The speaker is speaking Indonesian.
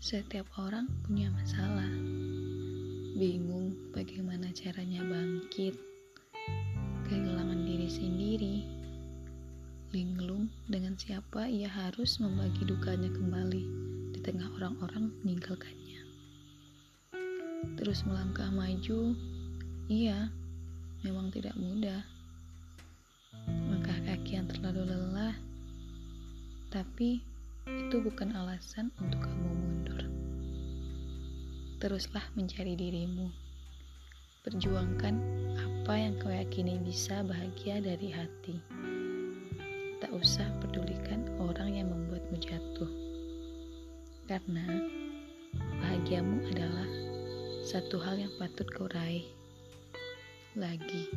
Setiap orang punya masalah. Bingung bagaimana caranya bangkit. Kehilangan diri sendiri. Linglung dengan siapa ia harus membagi dukanya kembali di tengah orang-orang meninggalkannya. Terus melangkah maju, iya, memang tidak mudah. Langkah kaki yang terlalu lelah, tapi itu bukan alasan untuk kamu. Teruslah mencari dirimu. Perjuangkan apa yang kau yakini bisa bahagia dari hati. Tak usah pedulikan orang yang membuatmu jatuh. Karena bahagiamu adalah satu hal yang patut kau raih. Lagi.